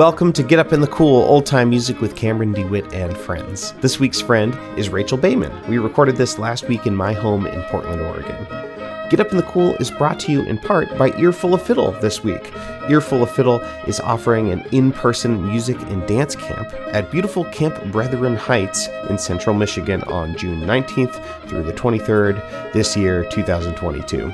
Welcome to Get Up in the Cool Old Time Music with Cameron DeWitt and friends. This week's friend is Rachel Baiman. We recorded this last week in my home in Portland, Oregon. Get Up in the Cool is brought to you in part by Earful of Fiddle this week. Earful of Fiddle is offering an in person music and dance camp at beautiful Camp Brethren Heights in central Michigan on June 19th through the 23rd this year, 2022.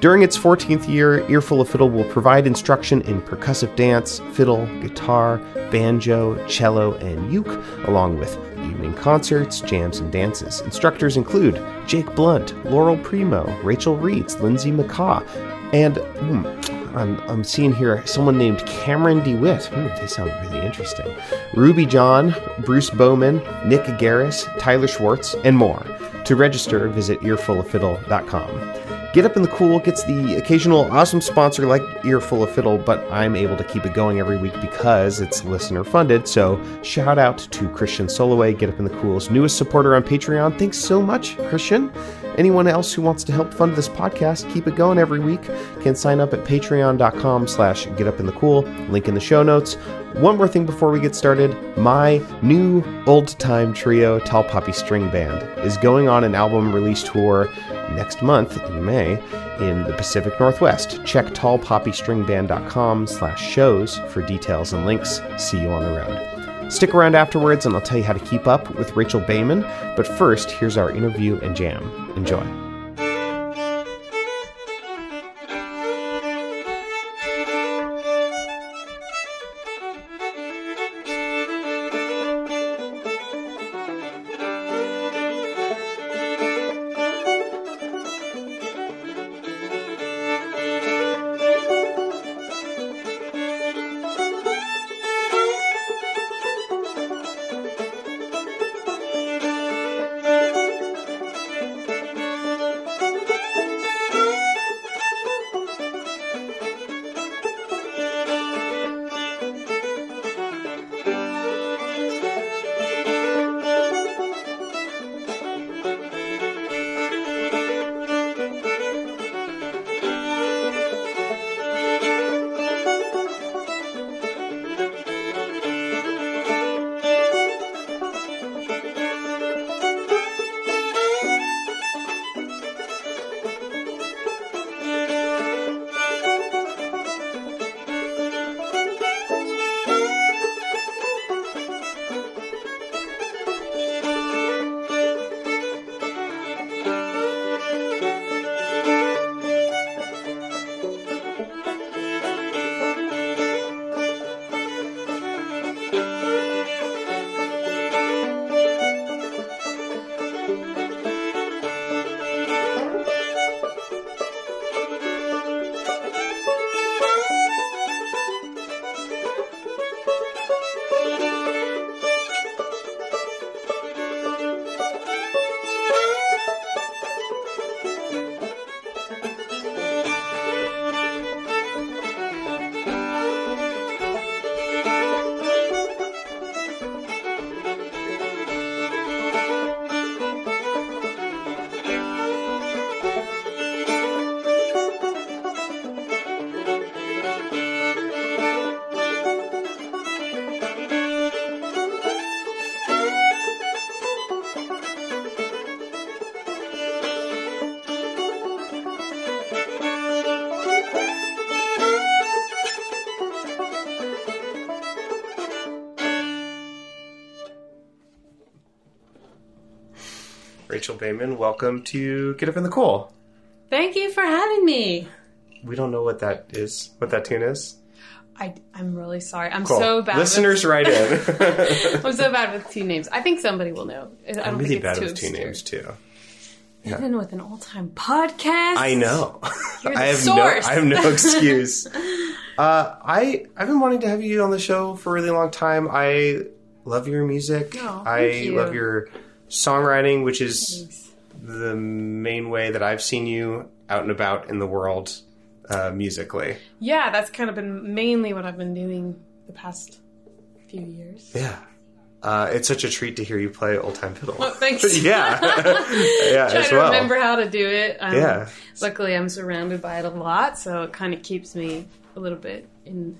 During its 14th year, Earful of Fiddle will provide instruction in percussive dance, fiddle, guitar, banjo, cello, and uke, along with evening concerts, jams, and dances. Instructors include Jake Blount, Laurel Premo, Rachel Reeds, Lindsay McCaw, and hmm, I'm, I'm seeing here someone named Cameron DeWitt. Hmm, they sound really interesting. Ruby John, Bruce Bowman, Nic Gareiss, Tyler Schwartz, and more. To register, visit earfuloffiddle.com. Get Up in the Cool gets the occasional awesome sponsor like Earful of Fiddle, but I'm able to keep it going every week because it's listener funded. So shout out to Christian Soloway, Get Up in the Cool's newest supporter on Patreon. Thanks so much, Christian. Anyone else who wants to help fund this podcast, keep it going every week, can sign up at patreon.com slash getupinthecool. Link in the show notes. One more thing before we get started. My new old-time trio, Tall Poppy String Band, is going on an album release tour next month in May in the Pacific Northwest. Check tallpoppystringband.com slash shows for details and links. See you on the road. Stick around afterwards and I'll tell you how to keep up with Rachel Baiman. But first, here's our interview and jam. Enjoy. Rachel Baiman, welcome to Get Up in the Cool. Thank you for having me. We don't know what that is, what that tune is. I, I'm really sorry. I'm Cool. so bad. Listeners, with, write in. I'm so bad with two names. I think somebody will know. I don't I'm really think bad it's too with two obscure. names too. Even with an all-time podcast. I know. You're the I have source. no. I have no excuse. uh, I I've been wanting to have you on the show for a really long time. I love your music. Oh, I you. love your songwriting, which is the main way that I've seen you out and about in the world uh, musically. Yeah, that's kind of been mainly what I've been doing the past few years. Yeah. Uh, it's such a treat to hear you play old time fiddle. Oh, thanks. yeah, yeah, Try as to well. remember how to do it. Um, Yeah. Luckily, I'm surrounded by it a lot, so it kind of keeps me a little bit in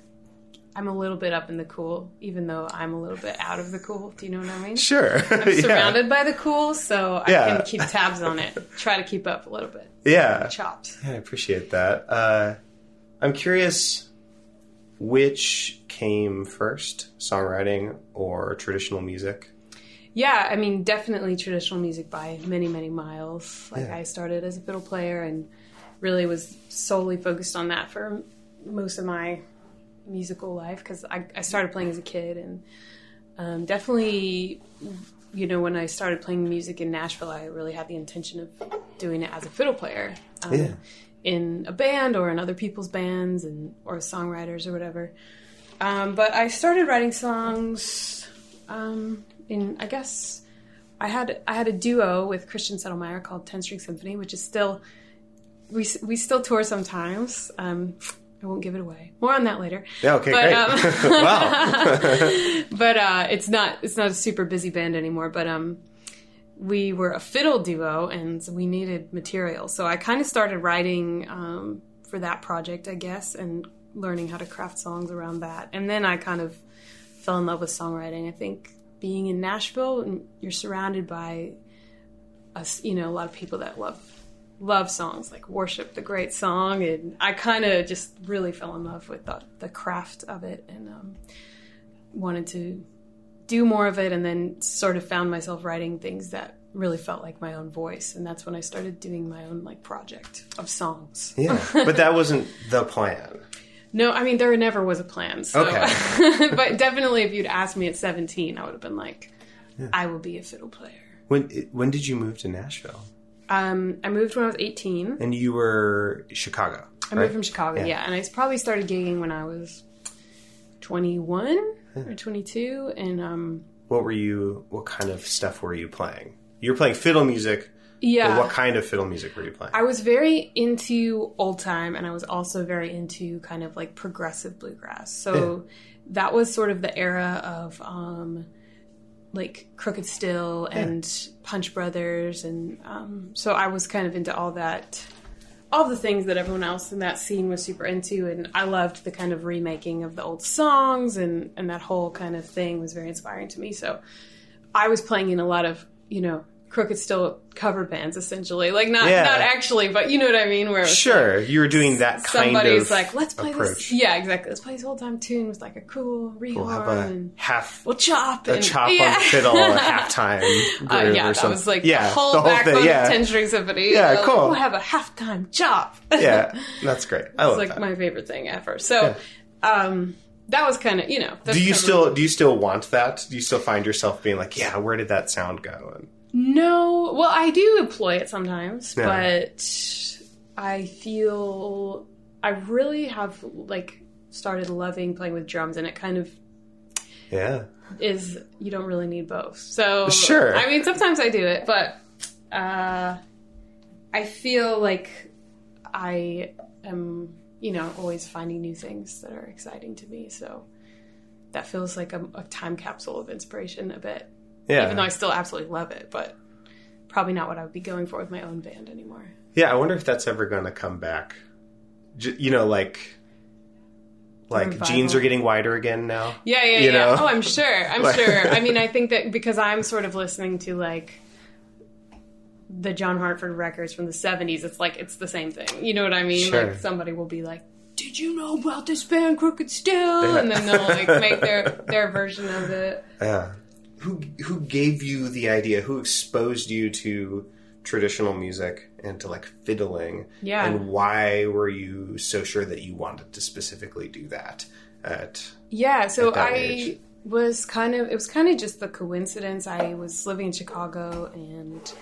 I'm a little bit up in the cool, even though I'm a little bit out of the cool. Do you know what I mean? Sure. I'm yeah. surrounded by the cool, so I Yeah. can keep tabs on it. Try to keep up a little bit. Yeah. Chops. Yeah, I appreciate that. Uh, I'm curious which came first, songwriting or traditional music? Yeah, I mean, definitely traditional music by many, many miles. Like Yeah. I started as a fiddle player and really was solely focused on that for most of my musical life because I, I started playing as a kid and um, definitely, you know, when I started playing music in Nashville, I really had the intention of doing it as a fiddle player. Um, Yeah. In a band or in other people's bands and or songwriters or whatever. Um, but I started writing songs um, in I guess I had I had a duo with Christian Sedelmyer called Ten String Symphony, which is still we we still tour sometimes. I won't give it away. More on that later. Yeah, okay, But, great. um, wow. But uh, it's not it's not a super busy band anymore. But um, we were a fiddle duo, and we needed material. So I kind of started writing um, for that project, I guess, and learning how to craft songs around that. And then I kind of fell in love with songwriting. I think being in Nashville, and you're surrounded by us, you know, a lot of people that love love songs like worship the great song and i kind of just really fell in love with the, the craft of it and um, wanted to do more of it and then sort of found myself writing things that really felt like my own voice and that's when i started doing my own like project of songs yeah, but that wasn't the plan. no i mean there never was a plan so Okay. but definitely if you'd asked me at 17 i would have been like i will be a fiddle player When when did you move to Nashville? Um, i moved when i was 18 And you were Chicago. I moved from Chicago, yeah. and I probably started gigging when I was 21 or 22, and um, What were you? What kind of stuff were you playing? You were playing fiddle music. yeah, But what kind of fiddle music were you playing? I was very into old time, and I was also very into kind of like progressive bluegrass. So that was sort of the era of um, like Crooked Still and Punch Brothers, and um, so I was kind of into all that, all the things that everyone else in that scene was super into, and I loved the kind of remaking of the old songs, and and that whole kind of thing was very inspiring to me. So I was playing in a lot of you know Crooked Still cover bands, essentially, like not Yeah. not actually, but you know what I mean, where sure, you were doing that kind somebody's of like, let's play approach. this. Yeah, exactly. Let's play this old time tune with like a cool reharm We'll have a and half we'll chop a and chop yeah. on fiddle at halftime. Uh, yeah, that was like yeah, the whole backbone thing. Yeah, of Ten String Symphony. Yeah, Uh, like, cool. We'll have a halftime chop. yeah, that's great. I it's love like that. my favorite thing ever. So, um, that was kind of you know. do you kind of- still do you still want that? Do you still find yourself being like, yeah, where did that sound go? And, No, well, I do employ it sometimes, Yeah. but I feel I really have like started loving playing with drums, and it kind of yeah, is you don't really need both. So Sure. I mean, sometimes I do it, but uh, I feel like I am, you know, always finding new things that are exciting to me. So that feels like a, a time capsule of inspiration a bit. yeah, Even though I still absolutely love it, but probably not what I would be going for with my own band anymore. yeah. I wonder if that's ever going to come back. J- you know, like like Revival. jeans are getting wider again now. Yeah, yeah, You yeah. know? Oh, I'm sure. I'm sure. I mean, I think that because I'm sort of listening to like the John Hartford records from the 70s, it's like it's the same thing. You know what I mean? Sure. Like somebody will be like, "Did you know about this band Crooked Still?" Yeah. and then they'll like make their their version of it. Yeah. Who who gave you the idea? Who exposed you to traditional music and to like fiddling? Yeah. And why were you so sure that you wanted to specifically do that? At Yeah, so At I age. was kind of it was kind of just the coincidence. I was living in Chicago and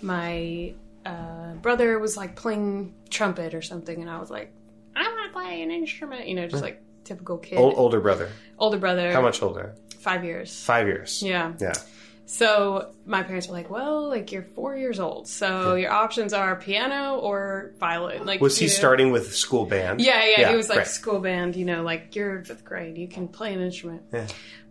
my uh, brother was like playing trumpet or something, and I was like, I want to play an instrument, you know, just like typical kid. old, older brother. Older brother, How much older? Five years. Five years. Yeah. Yeah. So my parents were like, "Well, like you're four years old, so your options are piano or violin." Like, Was he know. starting with school band? Yeah, yeah, he was like great. school band, you know, like you're in fifth grade, you can play an instrument. Yeah.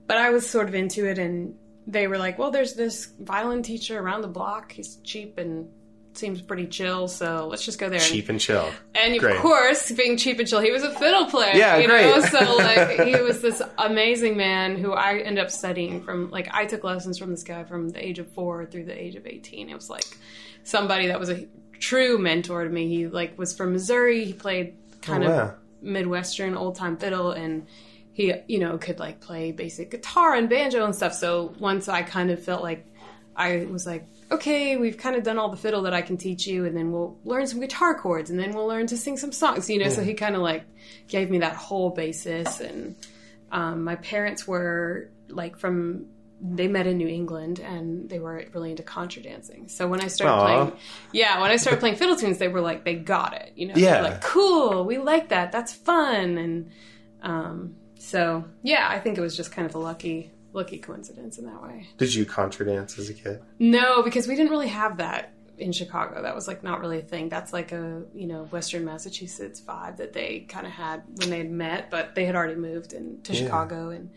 But I was sort of into it, and they were like, well, there's this violin teacher around the block. He's cheap and seems pretty chill, so let's just go there. Cheap and chill. And of Great. course, being cheap and chill, he was a fiddle player. Yeah, you great. Know? So like, he was this amazing man who I ended up studying from. Like, I took lessons from this guy from the age of four through the age of eighteen. It was like somebody that was a true mentor to me. He like was from Missouri. He played kind Oh, of midwestern old time fiddle and. He, you know, could like play basic guitar and banjo and stuff. So once I kind of felt like I was like, okay, we've kind of done all the fiddle that I can teach you, and then we'll learn some guitar chords, and then we'll learn to sing some songs, you know. So he kind of like gave me that whole basis, and um, my parents were like from they met in New England, and they were really into contra dancing. So when I started Aw. playing, yeah, when I started playing fiddle tunes, they were like, they got it, you know. Yeah. like cool, we like that, that's fun, and um, so yeah, I think it was just kind of a lucky. Lucky coincidence in that way. Did you contra dance as a kid? No, because we didn't really have that in Chicago. That was like not really a thing. That's like a you know Western Massachusetts vibe that they kind of had when they had met, but they had already moved in, to Chicago. And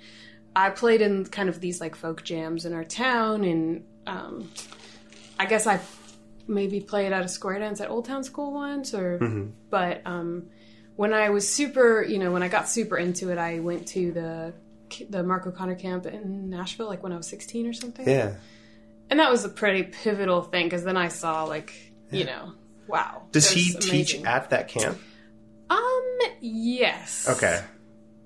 I played in kind of these like folk jams in our town, and um, I guess I maybe played at a square dance at Old Town School once, or but um, when I was super, you know, when I got super into it, I went to the the Mark O'Connor camp in Nashville, like when I was sixteen or something. Yeah. And that was a pretty pivotal thing because then I saw like, you know, wow. Does he was teach at that camp? Um, yes. Okay.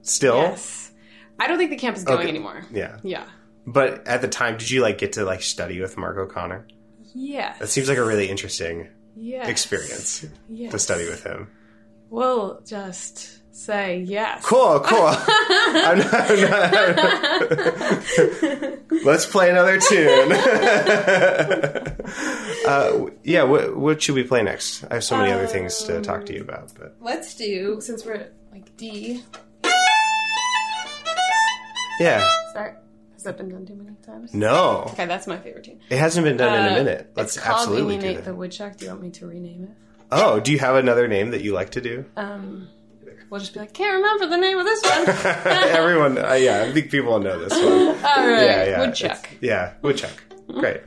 Still? Yes. I don't think the camp is going Okay. anymore. Yeah. Yeah. But at the time, did you like get to like study with Mark O'Connor? Yes. That seems like a really interesting yes. experience Yes. to study with him. We'll just say yes. Cool, cool. I'm not, I'm not- Let's play another tune. uh, yeah, what, what should we play next? I have so many other things to talk to you about. But Let's do since we're at like D. yeah, Sorry. Has that been done too many times? no, Okay, that's my favorite tune. it hasn't been done in a Uh, minute. Let's it's called absolutely do that. the Woodchuck. Do you want me to rename it? Oh, do you have another name that you like to do? Um, we'll just be like, can't remember the name of this one. Everyone, uh, yeah, I think people will know this one. All right, Yeah, yeah, Woodchuck. Yeah, woodchuck. Great.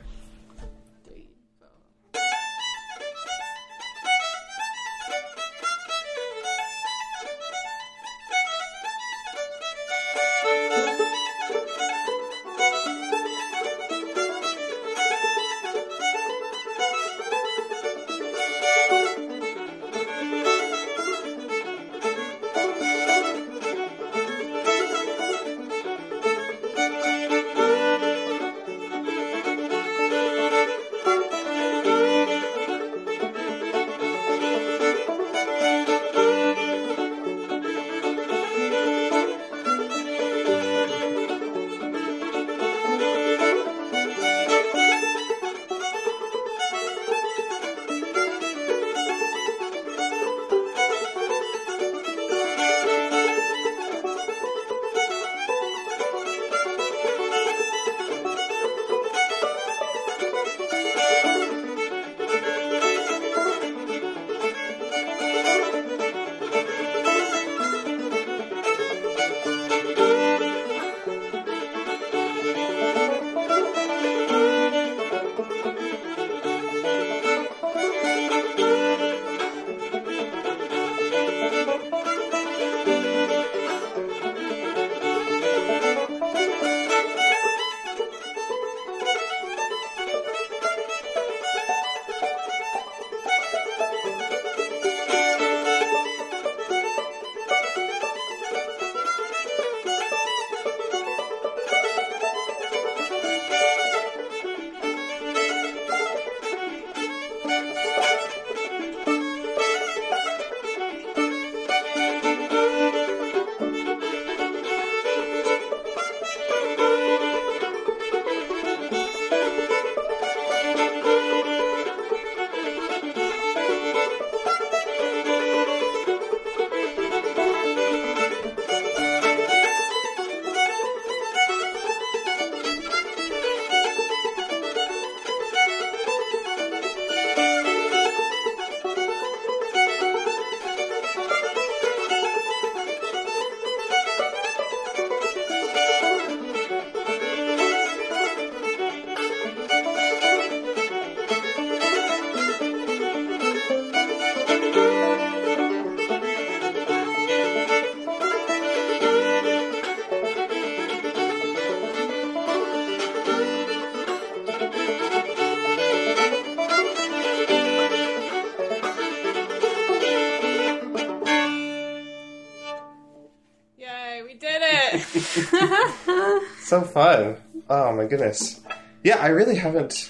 So fun. Oh my goodness. Yeah, I really haven't.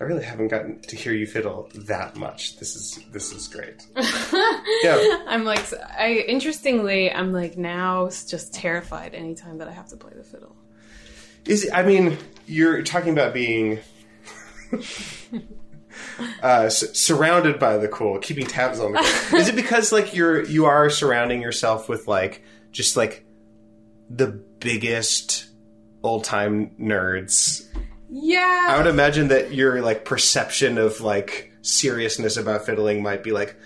I really haven't gotten to hear you fiddle that much. This is this is great. yeah. I'm like, I interestingly, I'm like now just terrified anytime that I have to play the fiddle. Is it I mean, you're talking about being uh, s- surrounded by the cool, keeping tabs on the cool. Is it because like you're you are surrounding yourself with like just like the biggest old time nerds? Yeah. I would imagine that your like perception of like seriousness about fiddling might be like,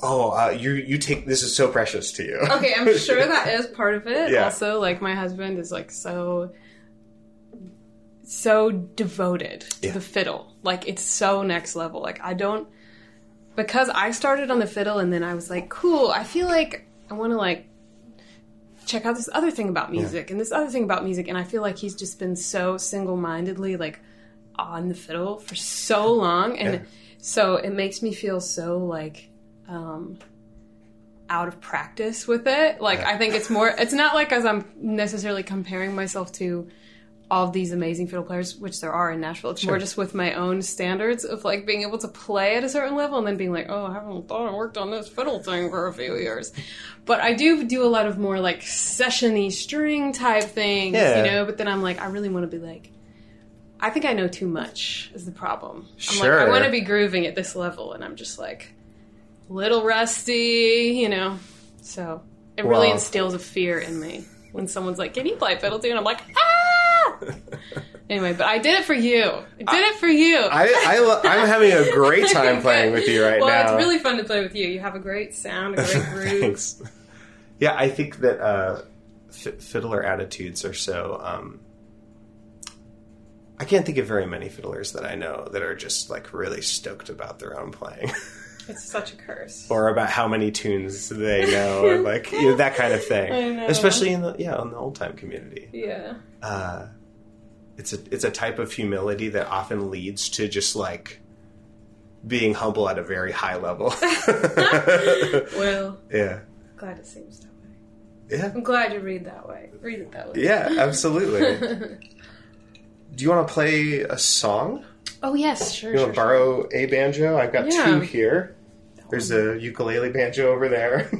oh, uh, you you take this is so precious to you. okay, I'm sure that is part of it. Yeah. Also, like my husband is like so so devoted to Yeah. the fiddle. Like it's so next level. Like I don't because I started on the fiddle and then I was like, cool, I feel like I want to like check out this other thing about music and this other thing about music and I feel like he's just been so single-mindedly like on the fiddle for so long and Yeah. so it makes me feel so like um out of practice with it. Like I think it's more it's not like as I'm necessarily comparing myself to all of these amazing fiddle players, which there are in Nashville. It's more just with my own standards of like being able to play at a certain level and then being like, oh, I haven't thought I worked on this fiddle thing for a few years. But I do do a lot of more like sessiony string type things, Yeah. you know. But then I'm like, I really want to be like, I think I know too much is the problem. I'm Sure. like, I want to be grooving at this level, and I'm just like, little rusty, you know. So it really Wow. instills a fear in me when someone's like, "Can you play fiddle and I'm like, ah. Anyway, but I did it for you. I did it for you. I, I I'm having a great time playing with you right well, now. it's really fun to play with you. You have a great sound, a great groove. Thanks. Yeah, I think that uh, f- fiddler attitudes are so. Um, I can't think of very many fiddlers that I know that are just like really stoked about their own playing, It's such a curse. or about how many tunes they know, or like you know, that kind of thing. I. Especially in the yeah, in the old time community. Yeah. uh, it's a it's a type of humility that often leads to just like being humble at a very high level. Well, yeah, glad it seems that way. yeah, I'm glad you read that way. Read it that way. yeah, absolutely. Do you want to play a song? Oh yes, sure. You sure, want to borrow a banjo? I've got Yeah. two here. There's a ukulele banjo over there.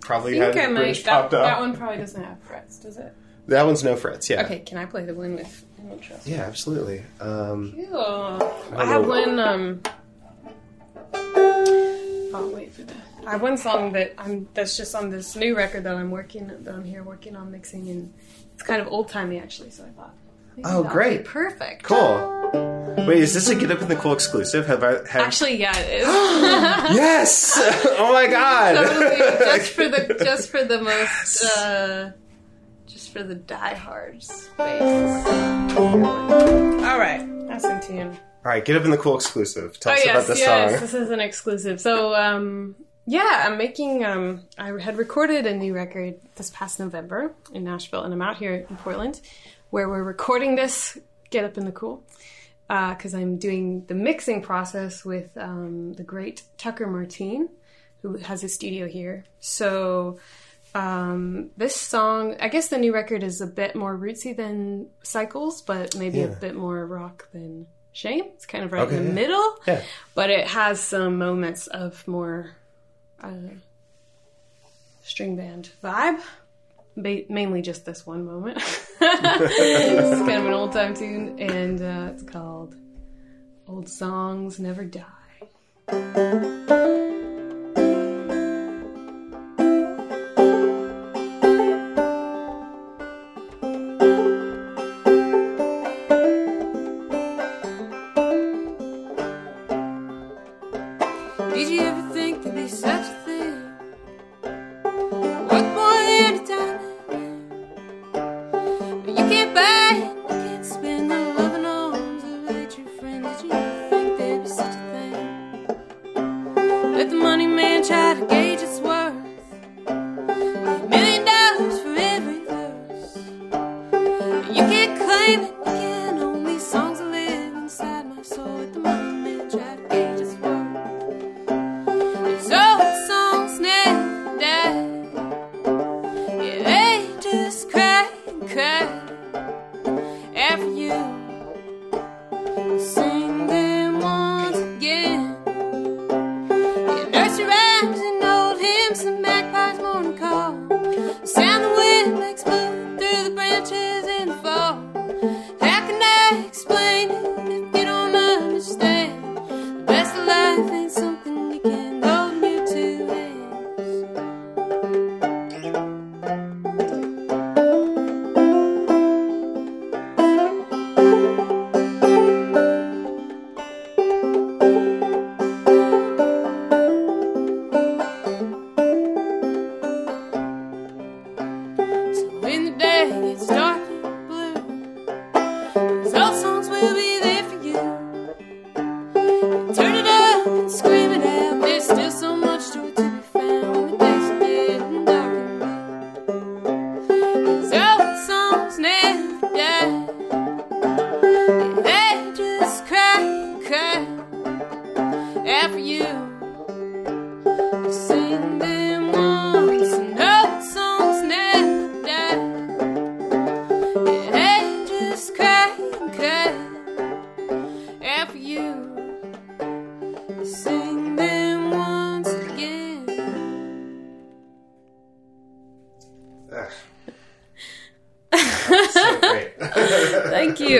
probably I has think I might. That, popped up. that one probably doesn't have frets, does it? That one's no frets. Yeah. Okay, can I play the one with no? Yeah, absolutely. Um, Ew. I have one. Um, oh wait for that. I have one song that I'm that's just on this new record that I'm working that I'm here working on mixing, and it's kind of old timey actually. So I thought. maybe Oh, that would great. be perfect. cool. Wait, is this a Get Up in the Cool exclusive? Have I have Actually, yeah, it is. Yes! Oh my god! totally just for the just for the most uh, just for the diehards. Base. All right, that's in tune. All right, get up in the cool exclusive. Tell Oh us yes, about the yes, song. this is an exclusive. So um, yeah, I'm making. Um, I had recorded a new record this past November in Nashville, and I'm out here in Portland, where we're recording this. Get up in the cool. Because I'm doing the mixing process with um, the great Tucker Martine, who has a studio here. So um, this song, I guess the new record is a bit more rootsy than Cycles, but maybe a bit more rock than Shame. It's kind of right Okay, in the yeah. middle, Yeah. but it has some moments of more uh, string band vibe. Ba- mainly just this one moment. it's kind of an old time tune, and uh, it's called "Old Songs Never Die." could.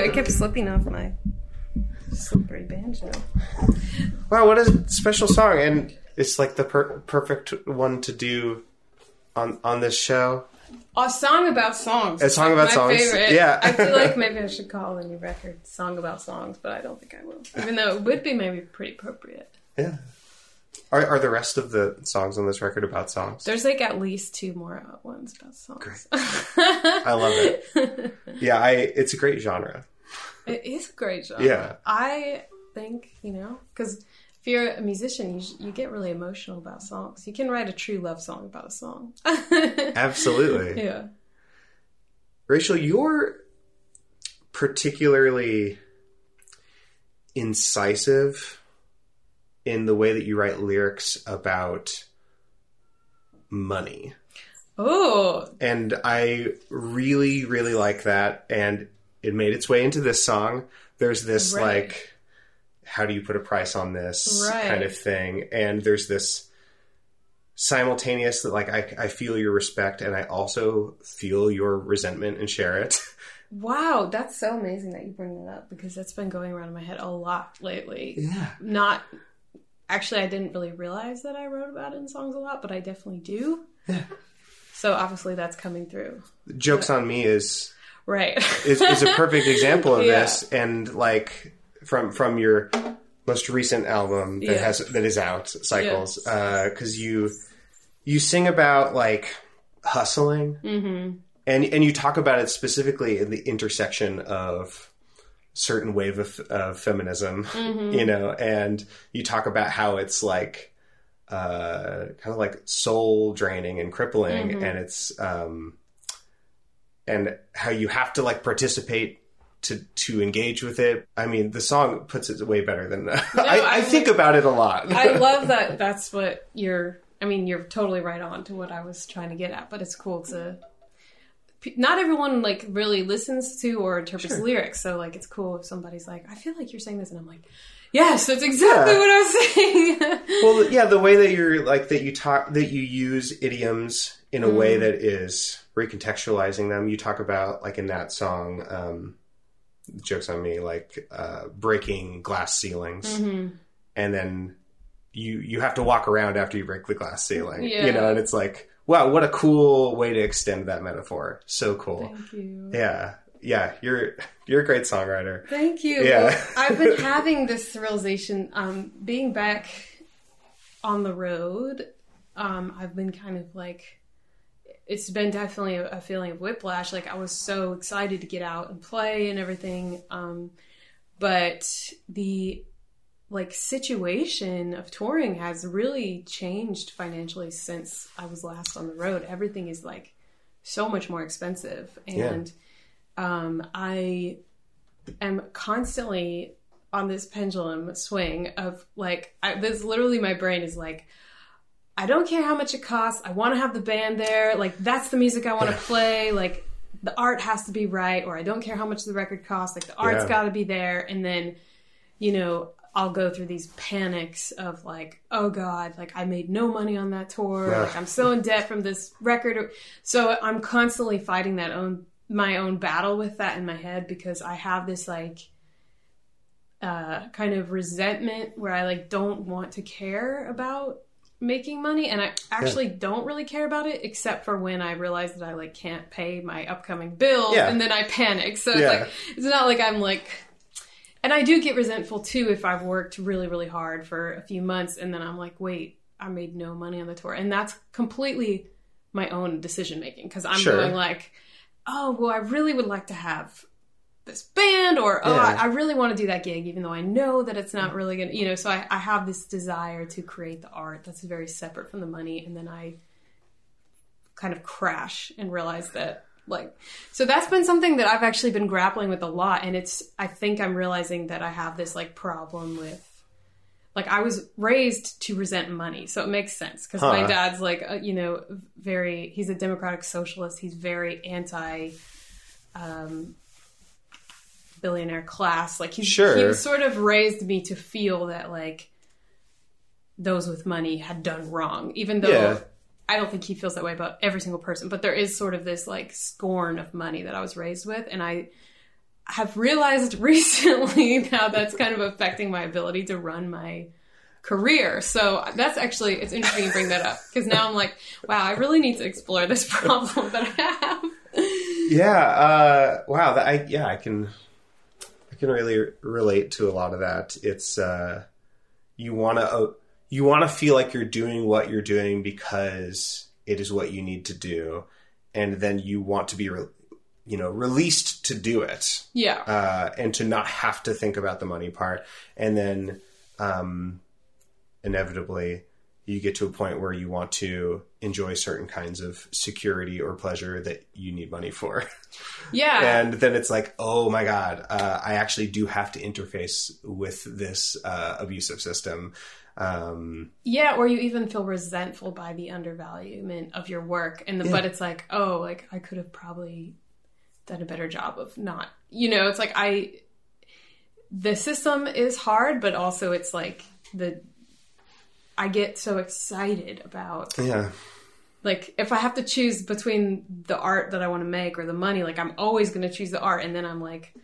Thank. It kept slipping off my slippery banjo. wow, what a special song, and it's like the per- perfect one to do on on this show. A song about songs. A song about My songs. Favorite. Yeah. I feel like maybe I should call the new record "Song About Songs," but I don't think I will. Even though it would be maybe pretty appropriate. Yeah. Are, are the rest of the songs on this record about songs? There's like at least two more ones about songs. Great. I love it. Yeah, I. It's a great genre. It is a great genre. Yeah. I think, you know, because if you're a musician, you, you get really emotional about songs. You can write a true love song about a song. Absolutely. yeah. Rachel, you're particularly incisive in the way that you write lyrics about money. Oh, And I really, really like that. And it made its way into this song. There's this, Right. like, how do you put a price on this Right. kind of thing. And there's this simultaneous that, like, I, I feel your respect and I also feel your resentment and share it. wow. That's so amazing that you bring that up because that's been going around in my head a lot lately. Yeah. Not actually, I didn't really realize that I wrote about it in songs a lot, but I definitely do. Yeah. So obviously that's coming through. Jokes on Me is Right. is, is a perfect example of Yeah. this, and like from from your most recent album that Yeah. has that is out, Cycles, because you you sing about like hustling, mm-hmm. and and you talk about it specifically in the intersection of certain wave of, of feminism, Mm-hmm. you know, and you talk about how it's like uh, kind of like soul draining and crippling, Mm-hmm. and it's um, and how you have to like participate to to engage with it. I mean, the song puts it way better than I, I, I- think about it a lot. I love that. That's what you're. I mean, you're totally right on to what I was trying to get at. But it's cool to. Not everyone like really listens to or interprets lyrics, so like it's cool if somebody's like, "I feel like you're saying this," and I'm like, "Yes, that's exactly Yeah. what I was saying." well, yeah, the way that you're like that you talk that you use idioms in a way that is recontextualizing them. You talk about like in that song, um, jokes on me, like uh, breaking glass ceilings, and then you you have to walk around after you break the glass ceiling. Yeah. You know, and it's like, wow, what a cool way to extend that metaphor. So cool. Thank you. Yeah, yeah, you're you're a great songwriter. Thank you. Yeah. Well, I've been having this realization, um, being back on the road. Um, I've been kind of like, it's been definitely a, a feeling of whiplash. Like I was so excited to get out and play and everything, um, but the like situation of touring has really changed financially since I was last on the road. Everything is like so much more expensive, and um, I am constantly on this pendulum swing of like I, this literally my brain is like I don't care how much it costs. I want to have the band there. Like that's the music I want to play. Like the art has to be right, or I don't care how much the record costs. Like the art's Yeah. got to be there, and then you know I'll go through these panics of like, oh god, like I made no money on that tour. Yeah. Like I'm so in debt from this record. So I'm constantly fighting that own my own battle with that in my head because I have this like uh, kind of resentment where I like don't want to care about making money and I actually don't really care about it except for when I realize that I like can't pay my upcoming bills Yeah. and then I panic. So it's like it's not like I'm like and I do get resentful too if I've worked really really hard for a few months and then I'm like wait I made no money on the tour and that's completely my own decision making because I'm Sure. going like oh well I really would like to have this band or oh Yeah. I, I really want to do that gig even though I know that it's not really gonna you know so I, I have this desire to create the art that's very separate from the money and then I kind of crash and realize that like so that's been something that I've actually been grappling with a lot and it's I think I'm realizing that I have this like problem with like I was raised to resent money, so it makes sense because my dad's like uh, you know very he's a democratic socialist. He's very anti um, billionaire class. Like he's Sure. he sort of raised me to feel that like those with money had done wrong, even though Yeah. I don't think he feels that way about every single person, but there is sort of this like scorn of money that I was raised with, and I have realized recently now that's kind of affecting my ability to run my career. So that's actually it's interesting you bring that up because now I'm like, wow, I really need to explore this problem that I have. Yeah. Uh, wow. That, I yeah. I can. I can really relate to a lot of that. It's uh, you want to you want to feel like you're doing what you're doing because it is what you need to do, and then you want to be, re- you know, released to do it, Yeah. uh, and to not have to think about the money part, and then um, inevitably you get to a point where you want to enjoy certain kinds of security or pleasure that you need money for. yeah. and then it's like, oh my god, uh, I actually do have to interface with this uh, abusive system. Um, Yeah, or you even feel resentful by the undervaluement of your work, and the, but it's like, oh, like I could have probably done a better job of not, you know, it's like I, the system is hard, but also it's like the, I get so excited about yeah, like if I have to choose between the art that I want to make or the money, like I'm always going to choose the art, and then I'm like.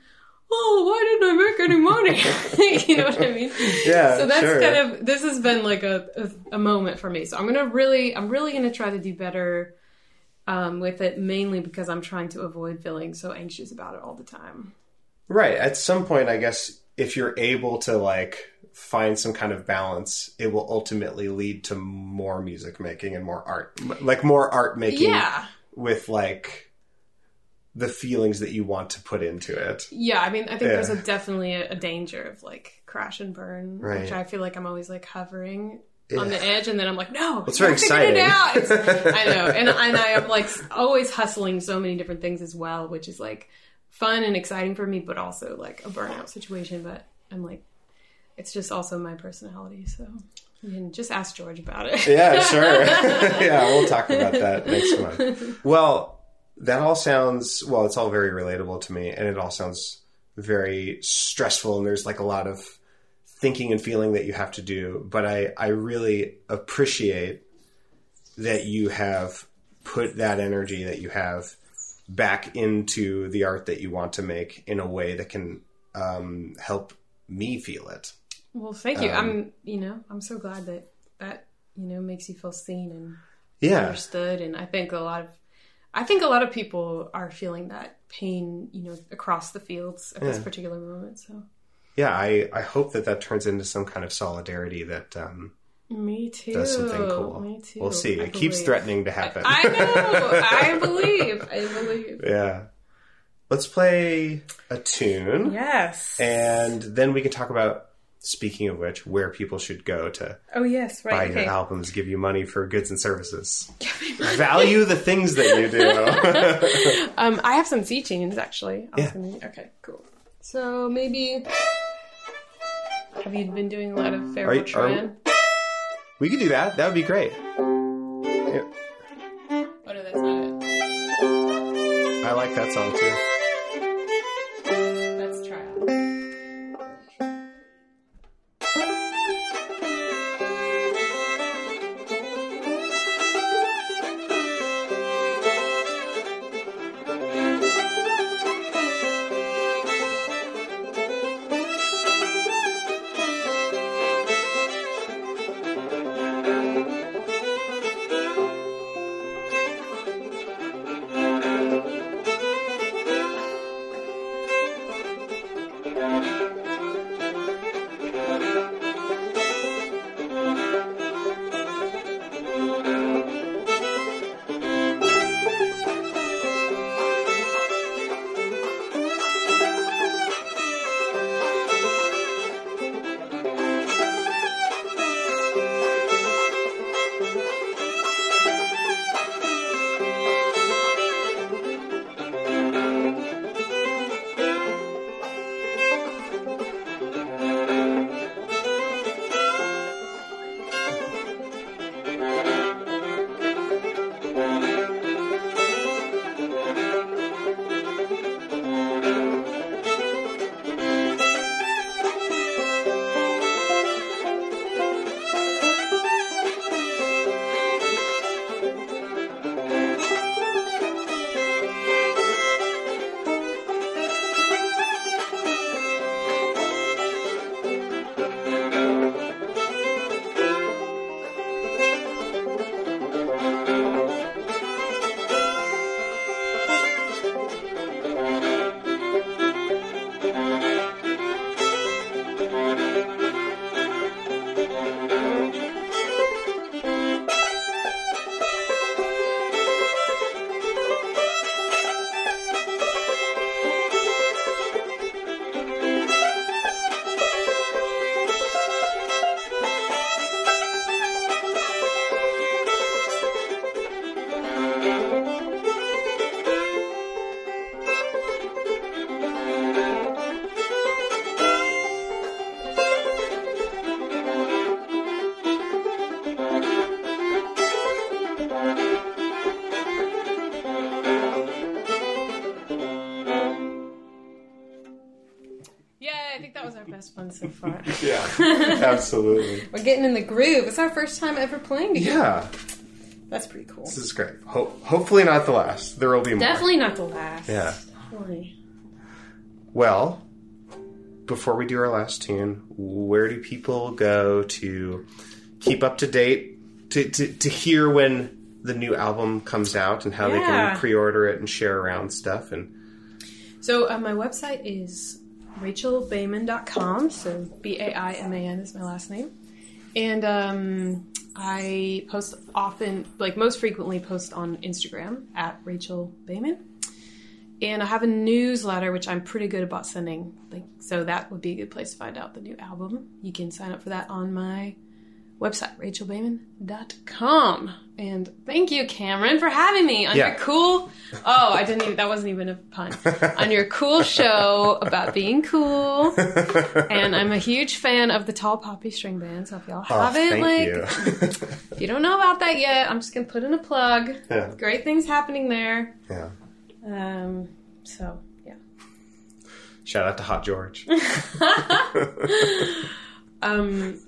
Oh, why didn't I make any money? you know what I mean? yeah. so that's sure. kind of this has been like a, a, a moment for me so i'm gonna really i'm really gonna try to do better um, with it mainly because i'm trying to avoid feeling so anxious about it all the time right. At some point, I guess if you're able to like find some kind of balance, it will ultimately lead to more music making and more art, like more art making yeah with like the feelings that you want to put into it. yeah i mean i think there's a definitely a, a danger of like crash and burn Right. which i feel like i'm always like hovering on the edge and then i'm like no It's very I it out. exciting. It's- i know and, and i am like always hustling so many different things as well which is like fun and exciting for me but also like a burnout situation but i'm like it's just also my personality so you can just ask george about it Yeah, sure. yeah, we'll talk about that next month. Well, that all sounds well, it's all very relatable to me and it all sounds very stressful and there's like a lot of thinking and feeling that you have to do, but I I really appreciate that you have put that energy that you have back into the art that you want to make in a way that can um, help me feel it. well thank you Um, i'm you know i'm so glad that that you know makes you feel seen and Yeah. understood and i think a lot of i think a lot of people are feeling that pain you know across the fields at this particular moment so Yeah, I, I hope that that turns into some kind of solidarity that um, me too does something cool. me too We'll see. I It keeps threatening to happen. i know i believe i believe yeah. Let's play a tune, yes and then we can talk about. Speaking of which, where people should go to oh yes buy right your albums, give you money for goods and services. Value the things that you do. um i have some C tunes actually Yeah. okay cool so maybe have you been doing a lot of Pharaoh you- Tran? we could do that. That would be great. Yeah, Oh no, that's not it. I like that song too. So far. Yeah, absolutely. We're getting in the groove. It's our first time ever playing together. Yeah, That's pretty cool. this is great. Ho- hopefully not the last. There will be more. Definitely not the last. Yeah. Definitely. Well, before we do our last tune, where do people go to keep up to date, to, to, to hear when the new album comes out and how they can pre order it and share around stuff? And So uh, my website is rachelbaiman.com. So B A I M A N is my last name. And um, I post often, like most frequently, post on Instagram at Rachel Baiman. And I have a newsletter which I'm pretty good about sending. Like, so that would be a good place to find out the new album. You can sign up for that on my website, rachelbaiman.com. And thank you, Cameron, for having me on Yeah. your cool. Oh, I didn't even. That wasn't even a pun. on your cool show about being cool. And I'm a huge fan of the Tall Poppy String Band. So if y'all oh, haven't, like, you. if you don't know about that yet, I'm just gonna put in a plug. Yeah. Great things happening there. yeah. Um. So yeah. Shout out to Hot George. Um,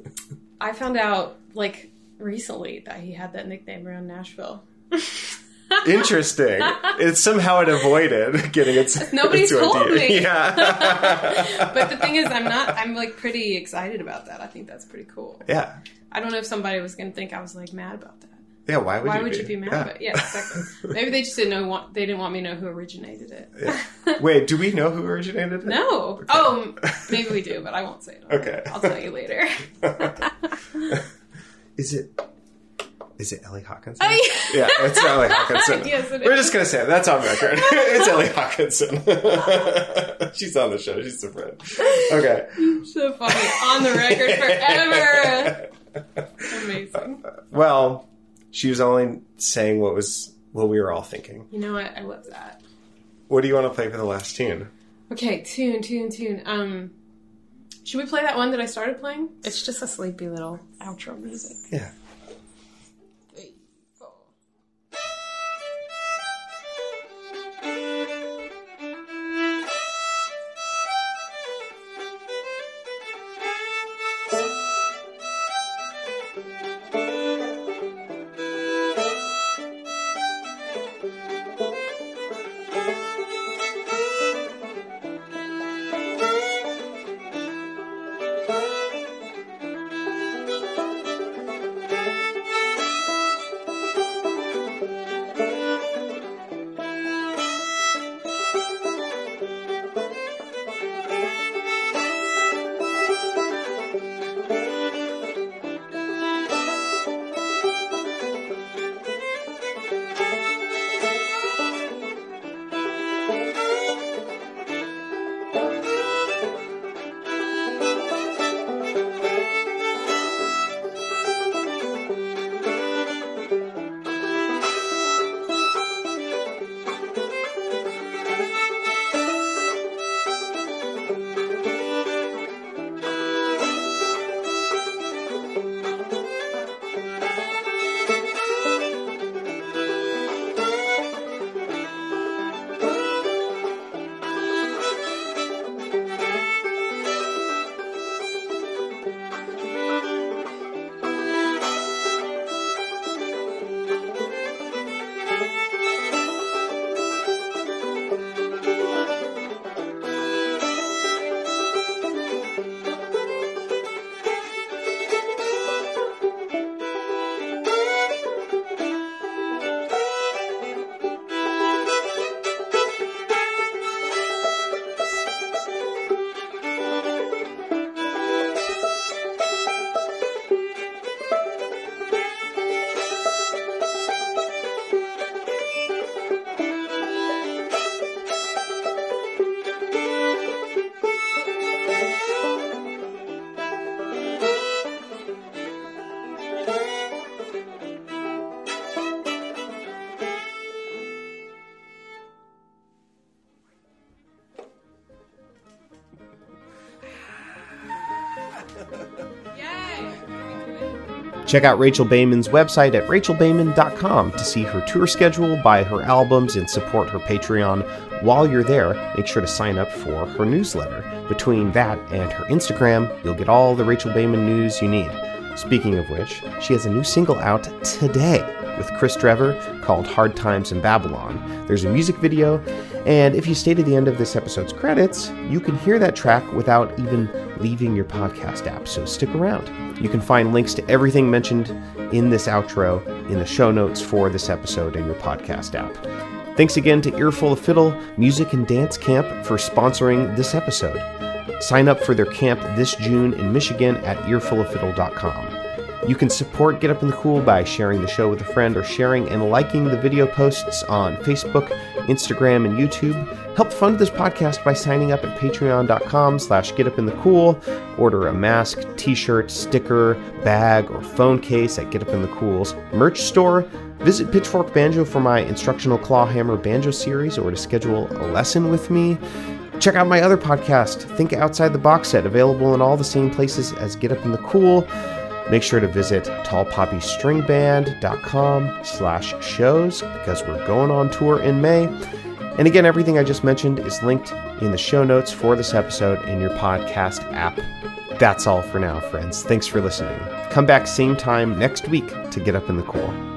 I found out like recently that he had that nickname around Nashville. Interesting. It's somehow it avoided getting its. Nobody's its told idea. me. Yeah. But the thing is, I'm not. I'm like pretty excited about that. I think that's pretty cool. yeah. I don't know if somebody was gonna think I was like mad about that. Yeah. Why would Why you would be? you be mad Yeah. it? Yeah, exactly. Maybe they just didn't know. Want, they didn't want me to know who originated it. Wait, do we know who originated it? No. Oh, maybe we do, but I won't say it. Okay. I'll tell you later. Is it? Is it Ellie Hawkinson? Oh, yeah. Yeah, it's Ellie Hawkinson. Yes, it We're is. just gonna say it. That's on record. it's Ellie Hawkinson. She's on the show. She's a friend. Okay. so funny. On the record forever. Amazing. Well, she was only saying what was what we were all thinking. You know what? I love that. What do you want to play for the last tune? Okay, tune, tune, tune. Um, should we play that one that I started playing? It's just a sleepy little outro music. Yeah. Check out Rachel Baiman's website at rachelbaiman.com to see her tour schedule, buy her albums, and support her Patreon. While you're there, make sure to sign up for her newsletter. Between that and her Instagram, you'll get all the Rachel Baiman news you need. Speaking of which, she has a new single out today with Kris Drever called Hard Times in Babylon. There's a music video, and if you stay to the end of this episode's credits, you can hear that track without even leaving your podcast app, so stick around. You can find links to everything mentioned in this outro in the show notes for this episode in your podcast app. Thanks again to Earful of Fiddle Music and Dance Camp for sponsoring this episode. Sign up for their camp this June in Michigan at earfuloffiddle.com. You can support Get Up in the Cool by sharing the show with a friend or sharing and liking the video posts on Facebook, Instagram, and YouTube. Help fund this podcast by signing up at patreon.com slash getupinthecool. Order a mask, t-shirt, sticker, bag, or phone case at Get Up in the Cool's merch store. Visit Pitchfork Banjo for my instructional clawhammer banjo series or to schedule a lesson with me. Check out my other podcast, Think Outside the Box Set, available in all the same places as Get Up in the Cool. Make sure to visit tallpoppystringband.com slash shows because we're going on tour in May. And again, everything I just mentioned is linked in the show notes for this episode in your podcast app. That's all for now, friends. Thanks for listening. Come back same time next week to get up in the cool.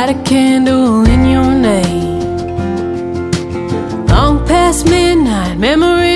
Light a candle in your name. Long past midnight, memories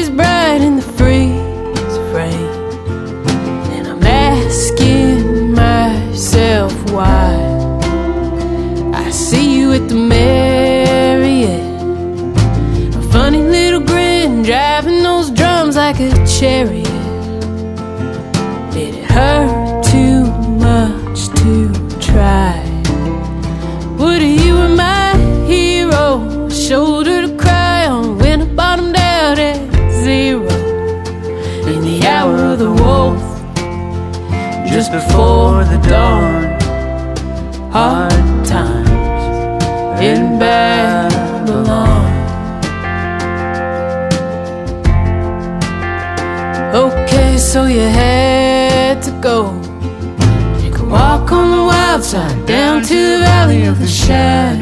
valley